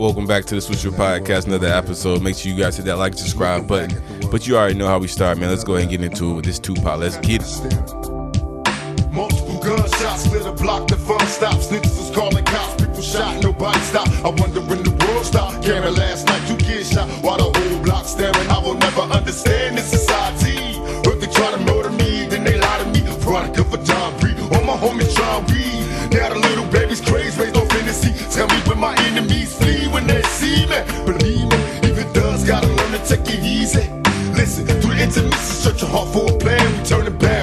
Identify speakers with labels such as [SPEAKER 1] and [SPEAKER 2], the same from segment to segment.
[SPEAKER 1] Welcome back to the Swisher Podcast, another episode. Make sure you guys hit that like, subscribe button. But you already know how we start, man. Let's go ahead and get into it with this Tupac. Let's get it.
[SPEAKER 2] Multiple gunshots lit a block, the fun stops. Niggas was calling cops, people shot, nobody stopped. I wonder when the world stopped. Caring last night, you get shot while the whole block staring. I will never understand my enemies flee when they see me. Believe me, even does gotta learn to take it easy. Listen, through the intermission, search your heart for a plan. We turn it bad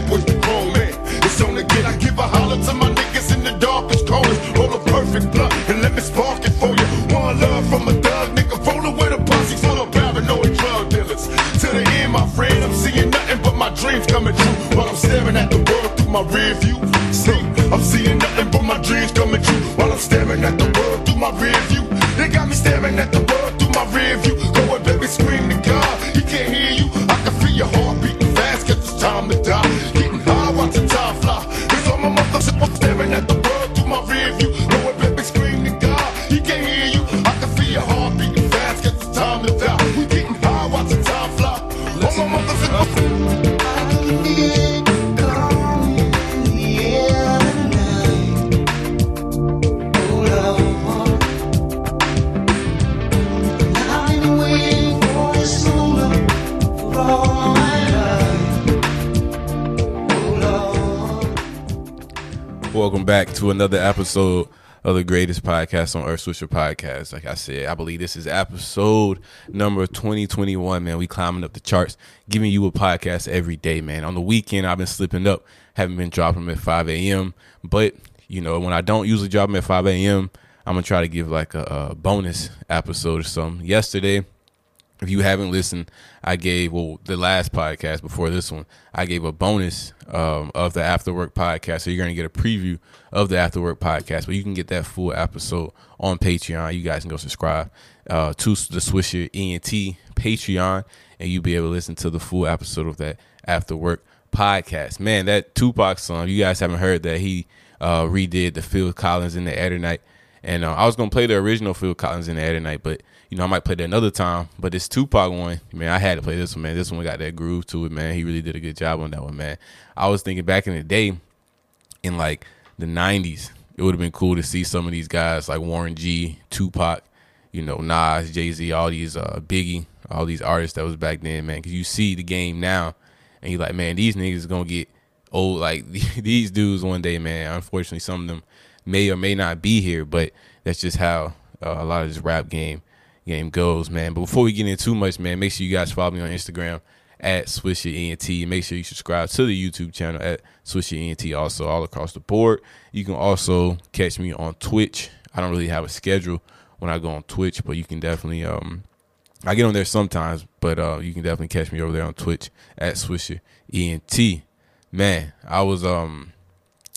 [SPEAKER 2] to
[SPEAKER 1] another episode of the greatest podcast on Earth Swisher Podcast. Like I said, I believe this is episode number 2021, man. We climbing up the charts, giving you a podcast every day, man. On the weekend, I've been slipping up, haven't been dropping them at 5 a.m. But, you know, when I don't usually drop them at 5 a.m., I'm going to try to give like a, a bonus episode or something. Yesterday, if you haven't listened, I gave well the last podcast before this one. I gave a bonus um, of the After Work podcast, so you're gonna get a preview of the After Work podcast. But you can get that full episode on Patreon. You guys can go subscribe uh, to the Swisher ENT Patreon, and you'll be able to listen to the full episode of that After Work podcast. Man, that Tupac song, you guys haven't heard that he uh, redid the Phil Collins in the Air Tonight. And uh, I was gonna play the original Phil Collins in the Air Tonight, but you know I might play that another time. But this Tupac one, man, I had to play this one, man. This one got that groove to it, man. He really did a good job on that one, man. I was thinking back in the day, in like the '90s, it would have been cool to see some of these guys like Warren G, Tupac, you know, Nas, Jay Z, all these uh, Biggie, all these artists that was back then, man. Because you see the game now, and you're like, man, these niggas gonna get old. Like these dudes one day, man. Unfortunately, some of them may or may not be here, but that's just how uh, a lot of this rap game game goes, man. But before we get into too much, man, make sure you guys follow me on Instagram at Swisher ENT. Make sure you subscribe to the YouTube channel at Swisher ENT. Also, all across the board. You can also catch me on Twitch. I don't really have a schedule when I go on Twitch, but you can definitely um I get on there sometimes, but uh you can definitely catch me over there on Twitch at Swisher ENT. Man, I was um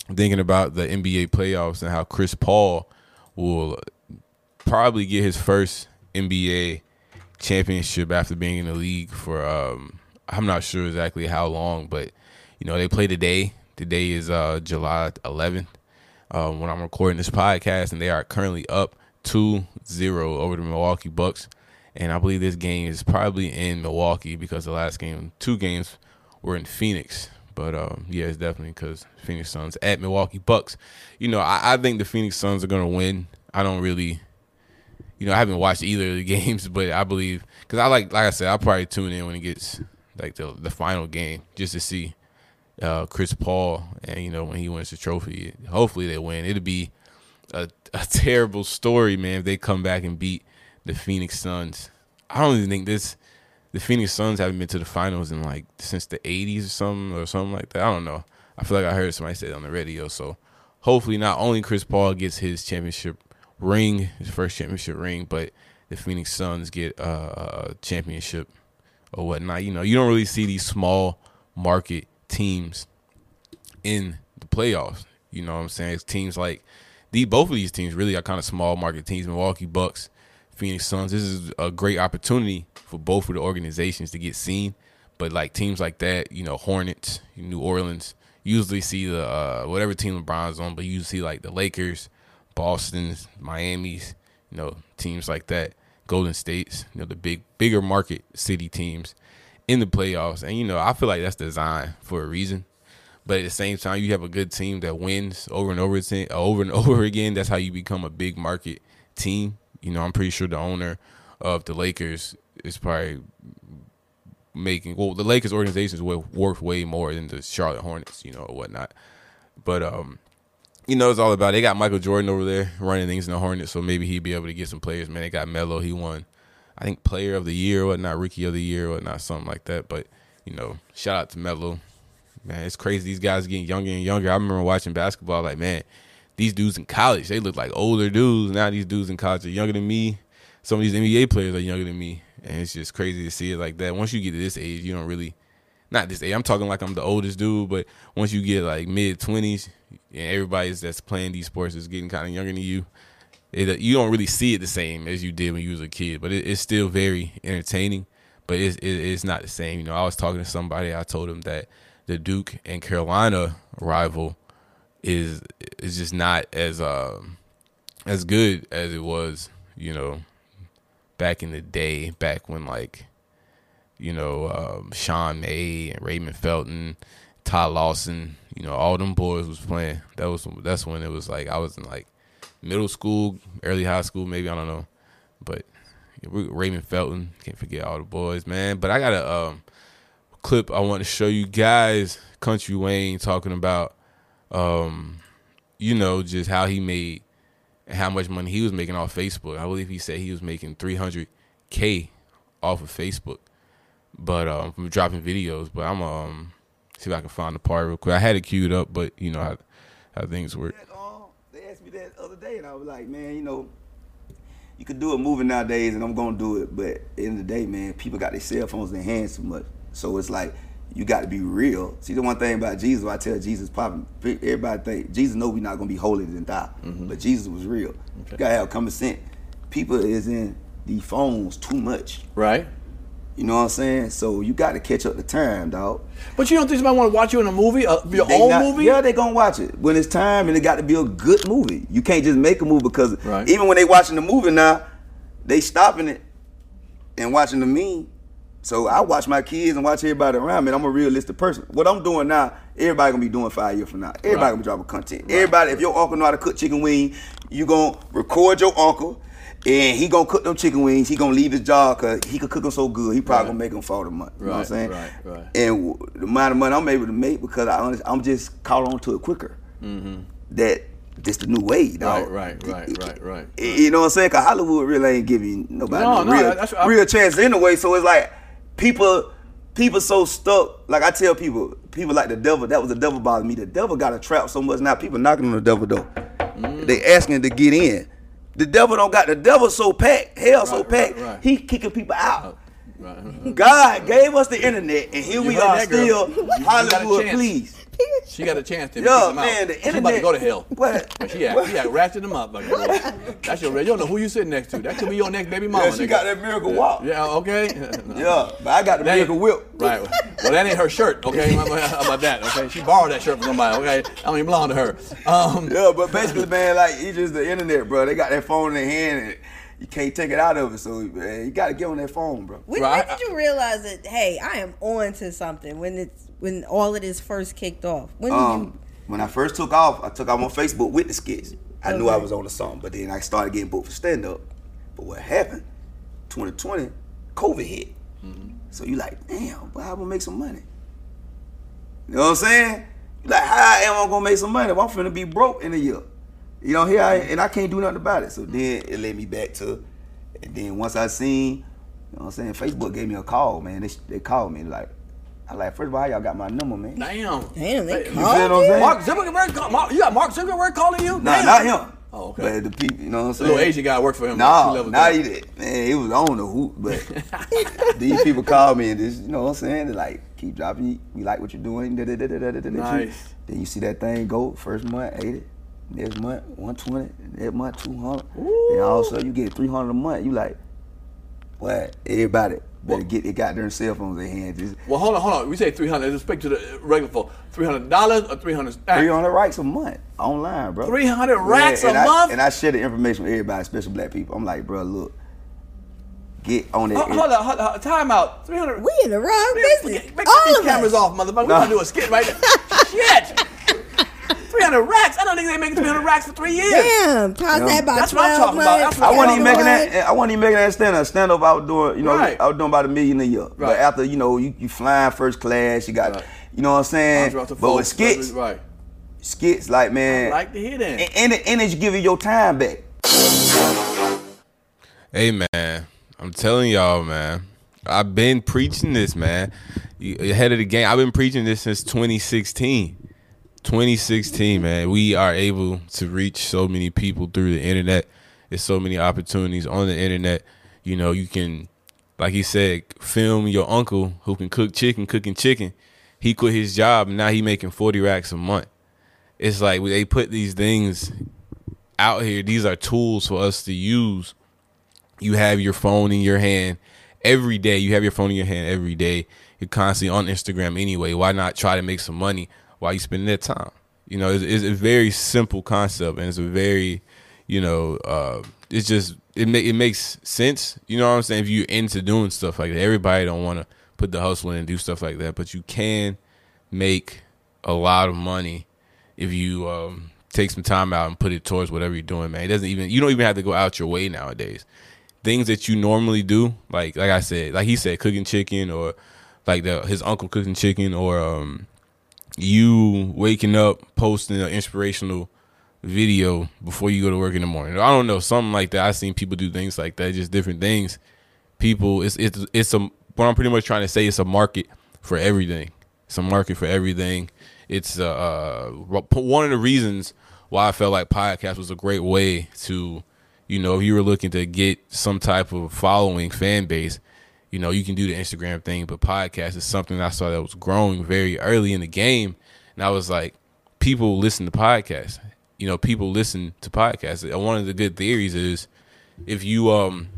[SPEAKER 1] thinking about the NBA playoffs and how Chris Paul will probably get his first NBA championship after being in the league for um I'm not sure exactly how long, but you know, they play today. Today is uh July 11th. Um, when I'm recording this podcast and they are currently up 2-0 over the Milwaukee Bucks. And I believe this game is probably in Milwaukee because the last game, two games were in Phoenix. But um, yeah, it's definitely because Phoenix Suns at Milwaukee Bucks. You know, I, I think the Phoenix Suns are going to win. I don't really, you know, I haven't watched either of the games, but I believe because I like, like I said, I'll probably tune in when it gets like the the final game just to see uh, Chris Paul and you know when he wins the trophy. Hopefully they win. It'll be a, a terrible story, man, if they come back and beat the Phoenix Suns. I don't even think this the Phoenix Suns haven't been to the finals in like since the '80s or something or something like that. I don't know. I feel like I heard somebody say it on the radio. So hopefully, not only Chris Paul gets his championship ring, his first championship ring, but the Phoenix Suns get a championship or whatnot. You know, you don't really see these small market teams in the playoffs. You know what I'm saying? It's teams like the both of these teams really are kind of small market teams. Milwaukee Bucks, Phoenix Suns. This is a great opportunity for both of the organizations to get seen. But like teams like that, you know, Hornets, New Orleans, usually see the uh, whatever team LeBron's on, but you see like the Lakers, Boston's, Miami's, you know, teams like that, Golden States, you know, the big bigger market city teams in the playoffs. And you know, I feel like that's designed for a reason. But at the same time, you have a good team that wins over and over again, over and over again. That's how you become a big market team. You know, I'm pretty sure the owner of the Lakers is probably making well, the Lakers organization is worth way more than the Charlotte Hornets, you know, or whatnot. But um, you know, it's all about. They got Michael Jordan over there running things in the Hornets, so maybe he'd be able to get some players. Man, they got Melo. He won, I think, Player of the Year or whatnot, Rookie of the Year or whatnot, something like that. But you know, shout out to Melo. Man, it's crazy. These guys getting younger and younger. I remember watching basketball. Like, man, these dudes in college, they look like older dudes. Now these dudes in college are younger than me. Some of these NBA players are younger than me, and it's just crazy to see it like that. Once you get to this age, you don't really, not this age. I'm talking like I'm the oldest dude, but once you get like mid twenties, and everybody's that's playing these sports is getting kind of younger than you. It, you don't really see it the same as you did when you was a kid, but it, it's still very entertaining. But it's it, it's not the same. You know, I was talking to somebody. I told him that the Duke and Carolina rival is is just not as um as good as it was. You know, back in the day, back when like, you know, um, Sean May and Raymond Felton, Ty Lawson, you know, all them boys was playing. That was that's when it was like I was in like middle school, early high school, maybe I don't know, but Raymond Felton, can't forget all the boys, man. But I got a um, clip I want to show you guys. Country Wayne talking about, um, you know, just how he made how much money he was making off Facebook. I believe he said he was making 300k off of Facebook, but um, from dropping videos. But I'm um see if I can find the part real quick. I had it queued up, but you know how how things work.
[SPEAKER 3] They asked me that the other day, and I was like, man, you know, you could do a movie nowadays, and I'm gonna do it. But at the end of the day, man, people got their cell phones in their hands too much, so it's like you got to be real. See, the one thing about Jesus, I tell Jesus, popping, everybody think Jesus know we not gonna be holier than thou, mm-hmm. but Jesus was real. Okay. You gotta have common sense. People is in the phones too much.
[SPEAKER 4] Right.
[SPEAKER 3] You know what I'm saying? So you got to catch up the time, dog.
[SPEAKER 4] But you don't think somebody want to watch you in a movie, uh, your they own not, movie?
[SPEAKER 3] Yeah, they gonna watch it when it's time, and it got to be a good movie. You can't just make a movie because right. even when they watching the movie now, they stopping it and watching the meme so I watch my kids and watch everybody around me. I'm a realistic person. What I'm doing now, everybody gonna be doing five years from now. Everybody right. gonna be dropping content. Right. Everybody, if your uncle know how to cook chicken wing, you gonna record your uncle, and he gonna cook them chicken wings. He gonna leave his job because he could cook them so good. He probably right. gonna make them for the month. You know what I'm saying? Right, right. And the amount of money I'm able to make because I, I'm just caught on to it quicker. Mm-hmm. That this the new way, dog.
[SPEAKER 4] Right, right, right, right, right.
[SPEAKER 3] You know what I'm saying? Cause Hollywood really ain't giving nobody no, no, real, real chance anyway. So it's like people people so stuck. Like I tell people, people like the devil. That was the devil bothering me. The devil got a trap so much now. People knocking on the devil door. Mm. They asking to get in. The devil don't got the devil so packed. Hell right, so packed. Right, right. He kicking people out. God gave us the internet, and here you we are still Hollywood. Please.
[SPEAKER 4] She got a chance to
[SPEAKER 3] Yo, man, the
[SPEAKER 4] internet. She about to go to hell. What? But she had, she had ratchet them up. Like, that's your. You don't know who you sitting next to. That could be your next baby mama.
[SPEAKER 3] Yeah, she nigga. got that miracle walk.
[SPEAKER 4] Yeah. Okay.
[SPEAKER 3] yeah, but I got the that miracle whip.
[SPEAKER 4] Right. Well, that ain't her shirt. Okay. How about that? Okay. She borrowed that shirt from somebody. Okay. I don't even belong to her. Um,
[SPEAKER 3] yeah, but basically, man, like it's just the internet, bro. They got that phone in their hand. And, you can't take it out of it. So man, you got to get on that phone, bro.
[SPEAKER 5] When,
[SPEAKER 3] when
[SPEAKER 5] did you realize that? Hey, I am on to something. When it's when all of this first kicked off? When um, you?
[SPEAKER 3] When I first took off, I took off on Facebook with the skits. I okay. knew I was on the song, but then I started getting booked for stand up. But what happened? 2020, COVID hit. Mm-hmm. So you like, damn, but how am I gonna make some money? You know what I'm saying? You like, how am I gonna make some money? Well, I'm finna be broke in a year. You know, here I and I can't do nothing about it. So then it led me back to, and then once I seen, you know what I'm saying, Facebook gave me a call, man. They, they called me like, I like, first of all, y'all got my number, man.
[SPEAKER 4] Damn.
[SPEAKER 5] Damn, they
[SPEAKER 4] you
[SPEAKER 5] called you. Know what I'm
[SPEAKER 4] saying? Mark Zuckerberg, Mark, you got Mark Zuckerberg calling you?
[SPEAKER 3] Nah,
[SPEAKER 4] Damn.
[SPEAKER 3] not him.
[SPEAKER 4] Oh, okay.
[SPEAKER 3] But the people, you know what I'm saying?
[SPEAKER 4] The little Asian guy worked for him.
[SPEAKER 3] No, nah, not he did. Man, he was on the hoop, but these people called me and just, you know what I'm saying? They like, keep dropping, we like what you're doing. Da, da, da, da, da, da,
[SPEAKER 4] nice.
[SPEAKER 3] Then you see that thing go, first month, 80. Next month, 120. Next month, 200. Ooh. Then all of a sudden, you get 300 a month. You like, what? Everybody better get they got their cell phones in their hands. Just
[SPEAKER 4] Well, hold on, hold on. We say 300. Let's speak to the regular folk. $300 or 300
[SPEAKER 3] three hundred racks a month online, bro.
[SPEAKER 4] 300 racks
[SPEAKER 3] and
[SPEAKER 4] a
[SPEAKER 3] I-
[SPEAKER 4] month?
[SPEAKER 3] And I share the information with everybody, especially black people. I'm like, bro, look, get on it.
[SPEAKER 4] Hold, hold on, hold on. Time out. 300.
[SPEAKER 5] We in the wrong business.
[SPEAKER 4] Make
[SPEAKER 5] All
[SPEAKER 4] these
[SPEAKER 5] of
[SPEAKER 4] cameras
[SPEAKER 5] us.
[SPEAKER 4] off, motherfucker. We
[SPEAKER 3] Nah.
[SPEAKER 4] gonna do a skit right there. Shit. 300 racks. I don't think they make 300 racks for three years.
[SPEAKER 5] Damn, times
[SPEAKER 3] Yeah.
[SPEAKER 5] that by
[SPEAKER 4] That's what I'm talking about.
[SPEAKER 5] months.
[SPEAKER 4] That's what
[SPEAKER 3] I wasn't even
[SPEAKER 5] Come
[SPEAKER 3] making that. I wasn't even making that stand up. Stand up, I was doing, you know,
[SPEAKER 4] Right.
[SPEAKER 3] I was doing about a million a year.
[SPEAKER 4] Right.
[SPEAKER 3] But after, you know, you, you flying first class, you got,
[SPEAKER 4] Right.
[SPEAKER 3] you know what I'm saying. But
[SPEAKER 4] Folks,
[SPEAKER 3] with skits,
[SPEAKER 4] Right.
[SPEAKER 3] skits, like man,
[SPEAKER 4] I like to hear that.
[SPEAKER 3] and, and, and it's giving your time back.
[SPEAKER 1] Hey man, I'm telling y'all, man. I've been preaching this, man. You- Ahead of the game, I've been preaching this since 2016. 2016, man. We are able to reach so many people through the internet. There's so many opportunities on the internet. You know, you can, like he said, film your uncle who can cook chicken, cooking chicken. He quit his job and now he making 40 racks a month. It's like they put these things out here. These are tools for us to use you have your phone in your hand every day. You have your phone in your hand every day. You're constantly on Instagram anyway. Why not try to make some money while you spending that time? You know, it's, it's a very simple concept, and it's a very, you know, uh, it's just it ma- it makes sense. You know what I'm saying? If you're into doing stuff like that, everybody don't want to put the hustle in and do stuff like that, but you can make a lot of money if you um, take some time out and put it towards whatever you're doing, man. It doesn't even you don't even have to go out your way nowadays. Things that you normally do, like like I said, like he said, cooking chicken or like the his uncle cooking chicken or um you waking up posting an inspirational video before you go to work in the morning. I don't know, something like that. I've seen people do things like that, just different things. People, it's it's it's a what I'm pretty much trying to say. It's a market for everything. It's a market for everything. It's uh, uh one of the reasons why I felt like podcast was a great way to, you know, if you were looking to get some type of following fan base, you know, you can do the Instagram thing, but podcast is something I saw that was growing very early in the game, and I was like, people listen to podcasts. You know, people listen to podcasts. And One of the good theories is if you um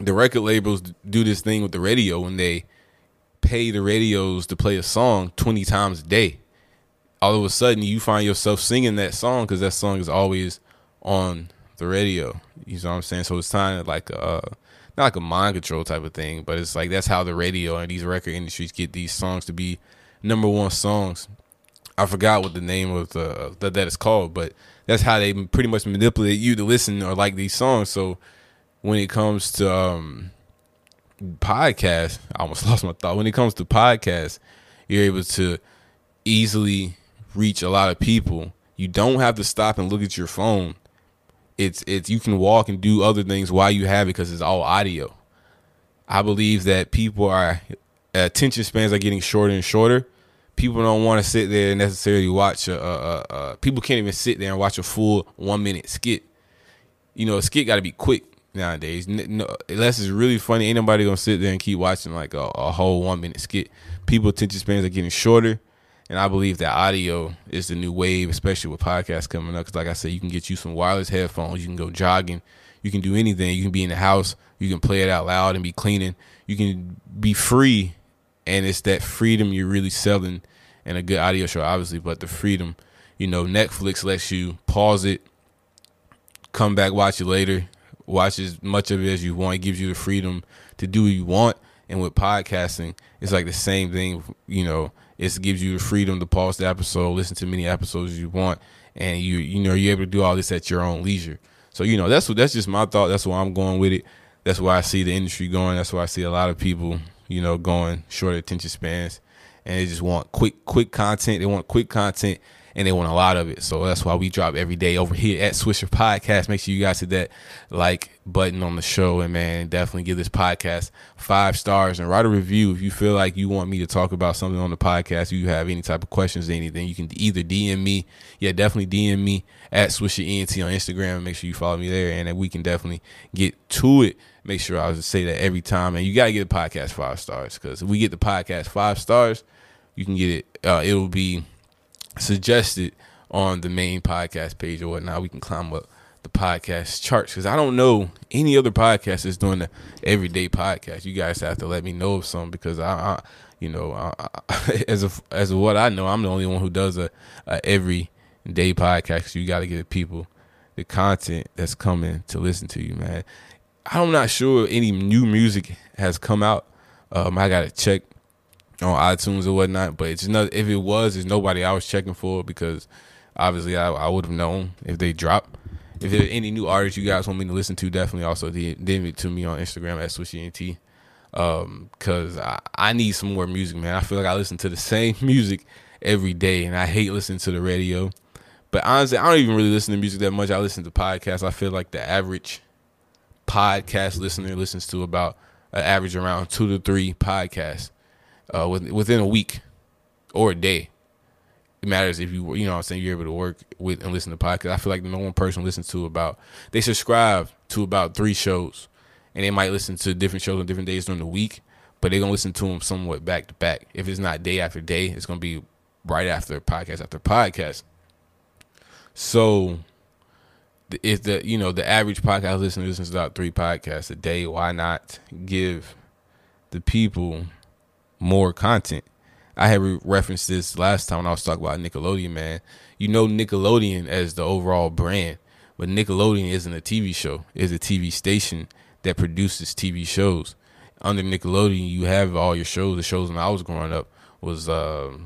[SPEAKER 1] the record labels do this thing with the radio when they pay the radios to play a song 20 times a day all of a sudden you find yourself singing that song because that song is always on the radio you know what i'm saying so it's kind of like uh, not like a mind control type of thing but it's like that's how the radio and these record industries get these songs to be number one songs I forgot what the name of the that that is called, but that's how they pretty much manipulate you to listen or like these songs. So when it comes to um podcast, I almost lost my thought. When it comes to podcast, you're able to easily reach a lot of people. You don't have to stop and look at your phone. It's it's you can walk and do other things while you have it because it's all audio. I believe that people are uh, attention spans are getting shorter and shorter. People don't want to sit there and necessarily watch a, a, a, a people can't even sit there and watch a full one minute skit. You know, a skit got to be quick nowadays. No, unless it's really funny, ain't nobody gonna sit there and keep watching like a, a whole one minute skit. People attention spans are getting shorter, and I believe that audio is the new wave, especially with podcasts coming up. Because like I said, you can get you some wireless headphones, you can go jogging, you can do anything. You can be in the house, you can play it out loud and be cleaning. You can be free, and it's that freedom you're really selling in a good audio show, obviously. But the freedom, you know, Netflix lets you pause it, come back, watch it later, watch as much of it as you want. It gives you the freedom to do what you want. And with podcasting, it's like the same thing. You know, it gives you the freedom to pause the episode, listen to many episodes as you want, and you you know you're able to do all this at your own leisure. So you know that's what that's just my thought. That's why I'm going with it. That's why I see the industry going. That's why I see a lot of people, you know, going short attention spans, and they just want quick quick content. They want quick content and they want a lot of it. So that's why we drop every day over here at Swisher Podcast. Make sure you guys hit that like button on the show and man, definitely give this podcast five stars and write a review if you feel like you want me to talk about something on the podcast. You have any type of questions or anything, you can either DM me, yeah, definitely DM me at Swisher ENT on Instagram. Make sure you follow me there, and we can definitely get to it. Make sure I say that every time, and you got to get the podcast five stars because if we get the podcast five stars, you can get it. Uh, it will be suggested on the main podcast page or whatnot. We can climb up the podcast charts because I don't know any other podcast that's doing the everyday podcast. You guys have to let me know of some because I, I you know, I, I, as of as of what I know, I'm the only one who does a, a everyday podcast. You got to give people the content that's coming to listen to you, man. I'm not sure any new music has come out. Um, I gotta check on iTunes or whatnot, but it's not. If it was, it's nobody I was checking for because obviously I, I would have known if they drop. If there any new artists you guys want me to listen to, definitely also DM it to me on Instagram at Swisher ENT. Um, cause I, I need some more music, man. I feel like I listen to the same music every day, and I hate listening to the radio. But honestly, I don't even really listen to music that much. I listen to podcasts. I feel like the average podcast listener listens to about an average around two to three podcasts uh, within a week or a day. It matters if you you know I'm saying you're able to work with and listen to podcasts. I feel like no one person listens to about they subscribe to about three shows, and they might listen to different shows on different days during the week, but they're gonna listen to them somewhat back to back. If it's not day after day, it's gonna be right after podcast after podcast. So if the you know the average podcast listener listens to about three podcasts a day, why not give the people more content? I had re- referenced this last time when I was talking about Nickelodeon. Man, you know Nickelodeon as the overall brand, but Nickelodeon isn't a TV show; it's a TV station that produces TV shows. Under Nickelodeon, you have all your shows. The shows when I was growing up was uh,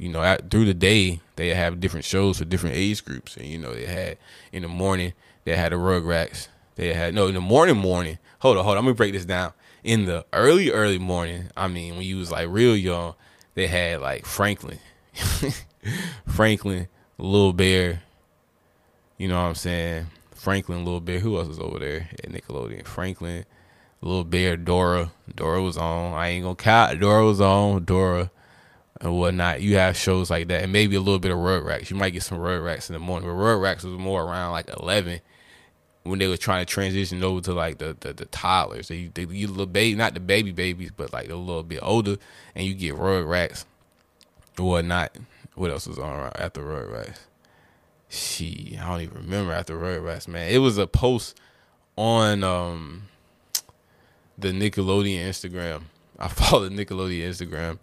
[SPEAKER 1] you know, at, through the day they have different shows for different age groups, and you know they had in the morning they had the Rugrats. They had no in the morning morning. Hold on, hold on. I'm gonna break this down. In the early early morning, I mean when you was like real young, they had like Franklin, Franklin, Little Bear. You know what I'm saying? Franklin, Little Bear. Who else was over there at Nickelodeon? Franklin, Little Bear, Dora. Dora was on. I ain't gonna count. Dora was on. Dora and whatnot. You have shows like that, and maybe a little bit of Rugrats. You might get some Rugrats in the morning, but Rugrats was more around like eleven when they were trying to transition over to like the the, the toddlers. They, they you little baby, not the baby babies, but like a little bit older, and you get Rugrats or whatnot. What else was on after Rugrats? She, I don't even remember after Rugrats, man. It was a post on um the Nickelodeon Instagram. I follow the Nickelodeon Instagram,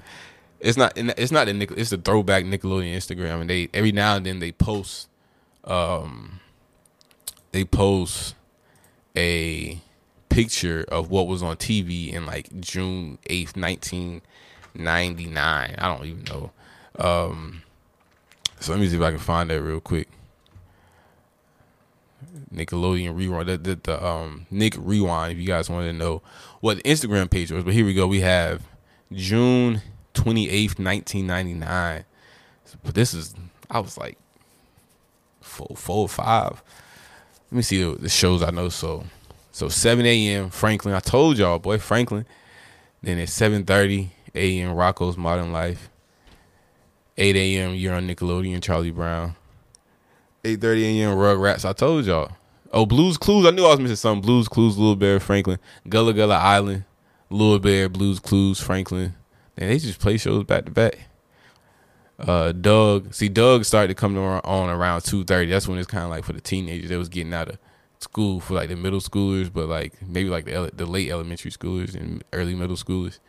[SPEAKER 1] it's not it's not the Nickel, it's the throwback Nickelodeon Instagram, and they every now and then they post, um, they post a picture of what was on TV in like June eighth, nineteen ninety nine. I don't even know. Um, so let me see if I can find that real quick. Nickelodeon rewind the, the, the um Nick rewind if you guys wanted to know what Instagram page was. But here we go. We have June 28th, 1999. But this is, I was like four, four five. Let me see the, the shows I know. So, so 7 a.m. Franklin. I told y'all, boy, Franklin. Then at 7:30 a.m. Rocko's Modern Life. 8 a.m. You're on Nickelodeon, Charlie Brown. 8:30 a.m. Rugrats. I told y'all. Oh, Blues Clues. I knew I was missing something. Blues Clues, Little Bear, Franklin, Gullah Gullah Island, Little Bear, Blues Clues, Franklin, and they just play shows back to back. Uh, Doug, see, Doug started to come on around two thirty. That's when it's kind of like for the teenagers. They was getting out of school for like the middle schoolers, but like maybe like the the late elementary schoolers and early middle schoolers.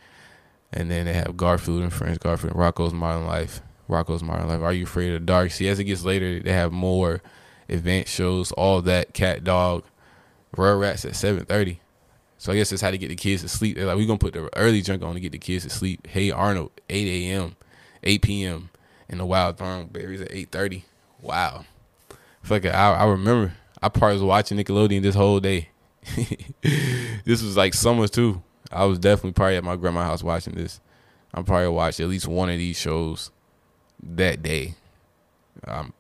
[SPEAKER 1] And then they have Garfield and Friends, Garfield, and Rocko's Modern Life, Rocko's Modern Life. Are you afraid of the dark? See, as it gets later, they have more event shows. All that Cat Dog, Rugrats at seven thirty. So I guess that's how to get the kids to sleep. They're like, we're gonna put the early junk on to get the kids to sleep. Hey Arnold, 8 a.m., 8 p.m. and the Wild Thornberrys at 8:30. Wow. Fuck it, I, I remember I probably was watching Nickelodeon this whole day. this was like summer too. I was definitely probably at my grandma's house watching this. I probably watched at least one of these shows that day. I'm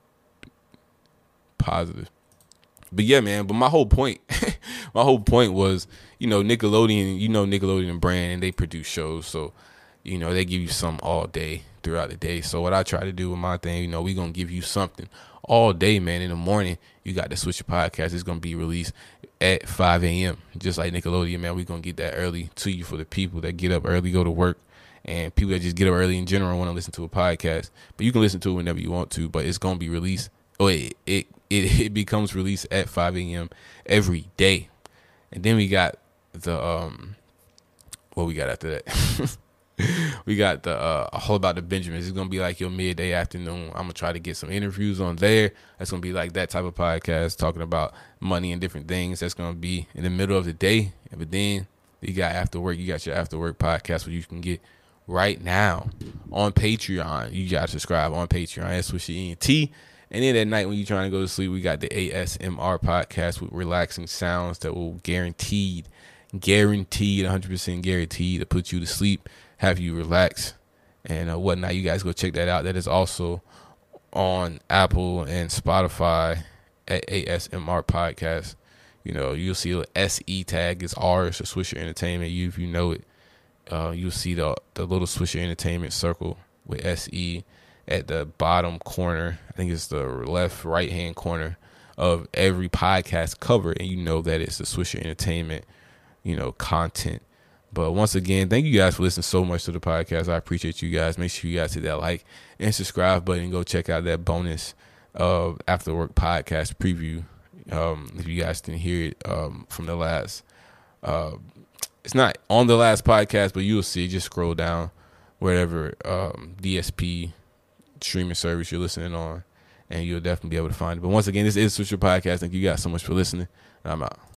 [SPEAKER 1] positive. But yeah, man. But my whole point, my whole point was, you know, Nickelodeon. You know, Nickelodeon brand, and they produce shows, so you know they give you some all day throughout the day. So what I try to do with my thing, you know, we gonna give you something all day, man. In the morning, you got the Swisher podcast. It's gonna be released at 5 a.m. Just like Nickelodeon, man. We gonna get that early to you for the people that get up early, go to work, and people that just get up early in general want to listen to a podcast. But you can listen to it whenever you want to. But it's gonna be released. Oh, it, it it, it becomes released at 5 a.m. every day. And then we got the um what we got after that. we got the uh all about the Benjamins. It's gonna be like your midday afternoon. I'm gonna try to get some interviews on there. That's gonna be like that type of podcast talking about money and different things. That's gonna be in the middle of the day. But then you got after work. You got your after work podcast where you can get right now on Patreon. You got to subscribe on Patreon. That's what she ENT. And then at night when you're trying to go to sleep, we got the ASMR podcast with relaxing sounds that will guaranteed, guaranteed, 100% guaranteed to put you to sleep, have you relax, and uh, whatnot. You guys go check that out. That is also on Apple and Spotify at ASMR podcast. You know, you'll see the SE tag is ours, so Swisher Entertainment. You, if you know it, uh, you'll see the the little Swisher Entertainment circle with SE at the bottom corner. I think it's the left right hand corner of every podcast cover, and you know that it's the Swisher Entertainment, you know, content. But once again, thank you guys for listening so much to the podcast. I appreciate you guys. Make sure you guys hit that like and subscribe button. Go check out that bonus uh, after work podcast preview. Um, if you guys didn't hear it um, from the last, uh, it's not on the last podcast, but you'll see. Just scroll down wherever um, DSP streaming service you're listening on, and you'll definitely be able to find it. But once again, this is Swisher Podcast. Thank you guys so much for listening. I'm out.